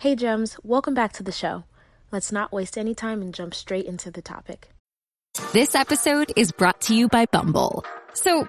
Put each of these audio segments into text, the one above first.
Hey, Gems, welcome back to the show. Let's not waste any time and jump straight into the topic. This episode is brought to you by Bumble. So,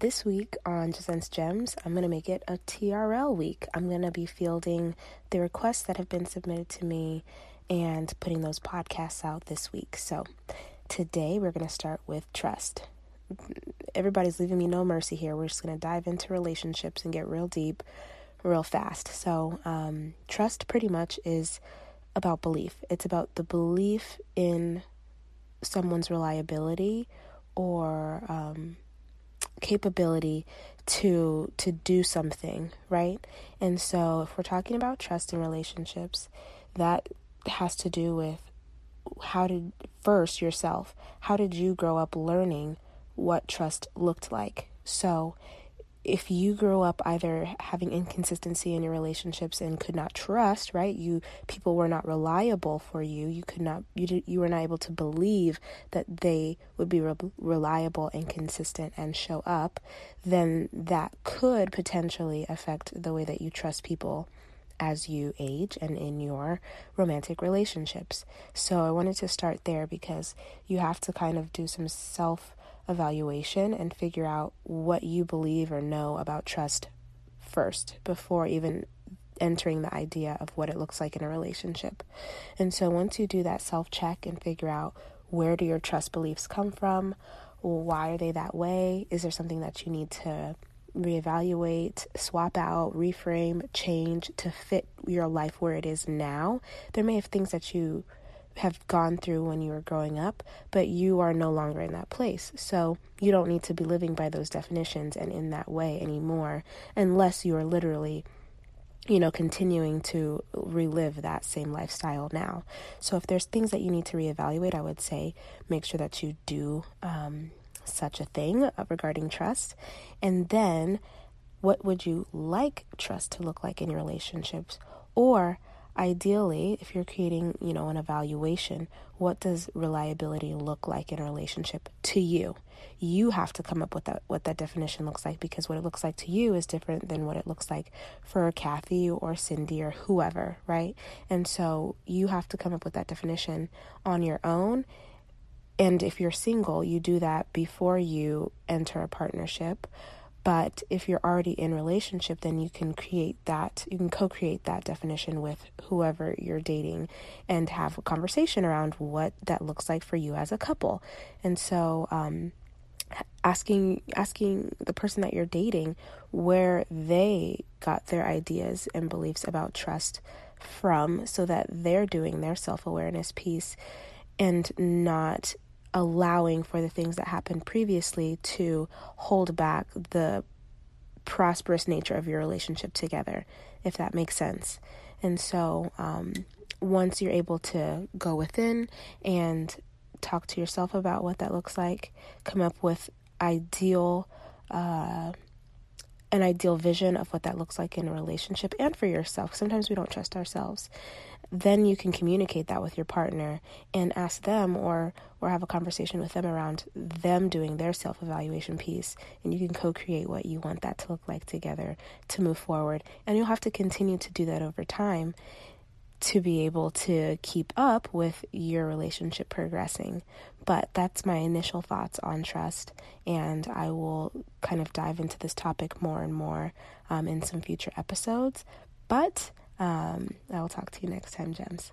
This week on Just Gems, I'm going to make it a TRL week. I'm going to be fielding the requests that have been submitted to me and putting those podcasts out this week. So, today we're going to start with trust. Everybody's leaving me no mercy here. We're just going to dive into relationships and get real deep real fast. So, um, trust pretty much is about belief, it's about the belief in someone's reliability or, um, capability to to do something, right? And so if we're talking about trust in relationships, that has to do with how did first yourself, how did you grow up learning what trust looked like? So if you grew up either having inconsistency in your relationships and could not trust, right? You people were not reliable for you. You could not you you were not able to believe that they would be re- reliable and consistent and show up, then that could potentially affect the way that you trust people as you age and in your romantic relationships. So I wanted to start there because you have to kind of do some self evaluation and figure out what you believe or know about trust first before even entering the idea of what it looks like in a relationship. And so once you do that self check and figure out where do your trust beliefs come from, why are they that way? Is there something that you need to reevaluate, swap out, reframe, change to fit your life where it is now? There may have things that you have gone through when you were growing up, but you are no longer in that place. So you don't need to be living by those definitions and in that way anymore, unless you are literally you know, continuing to relive that same lifestyle now. So, if there's things that you need to reevaluate, I would say make sure that you do um, such a thing regarding trust. And then, what would you like trust to look like in your relationships? Or ideally, if you're creating, you know, an evaluation, what does reliability look like in a relationship to you? You have to come up with that what that definition looks like because what it looks like to you is different than what it looks like for Kathy or Cindy or whoever, right? And so you have to come up with that definition on your own. And if you're single, you do that before you enter a partnership but if you're already in relationship, then you can create that, you can co-create that definition with whoever you're dating and have a conversation around what that looks like for you as a couple. And so, um, asking asking the person that you're dating where they got their ideas and beliefs about trust from so that they're doing their self-awareness piece and not allowing for the things that happened previously to hold back the prosperous nature of your relationship together, if that makes sense. And so, um, once you're able to go within and talk to yourself about what that looks like, come up with ideal, uh, an ideal vision of what that looks like in a relationship and for yourself. Sometimes we don't trust ourselves. Then you can communicate that with your partner and ask them or or have a conversation with them around them doing their self-evaluation piece. And you can co-create what you want that to look like together to move forward. And you'll have to continue to do that over time to be able to keep up with your relationship progressing but that's my initial thoughts on trust and i will kind of dive into this topic more and more um, in some future episodes but um, I will talk to you next time, Gems.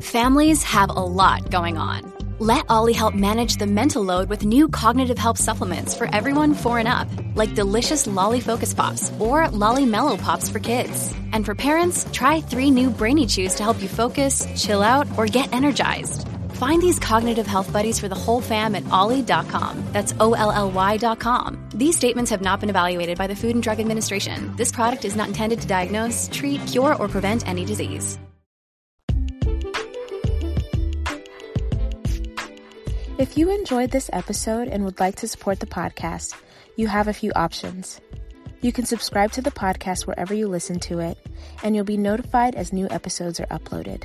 Families have a lot going on. Let OLLY help manage the mental load with new cognitive help supplements for everyone four and up, like delicious Lolly Focus Pops or Lolly Mellow Pops for kids. And for parents, try three new Brainy Chews to help you focus, chill out, or get energized. Find these cognitive health buddies for the whole fam at olly.com. That's O L L Y.com. These statements have not been evaluated by the Food and Drug Administration. This product is not intended to diagnose, treat, cure, or prevent any disease. If you enjoyed this episode and would like to support the podcast, you have a few options. You can subscribe to the podcast wherever you listen to it, and you'll be notified as new episodes are uploaded.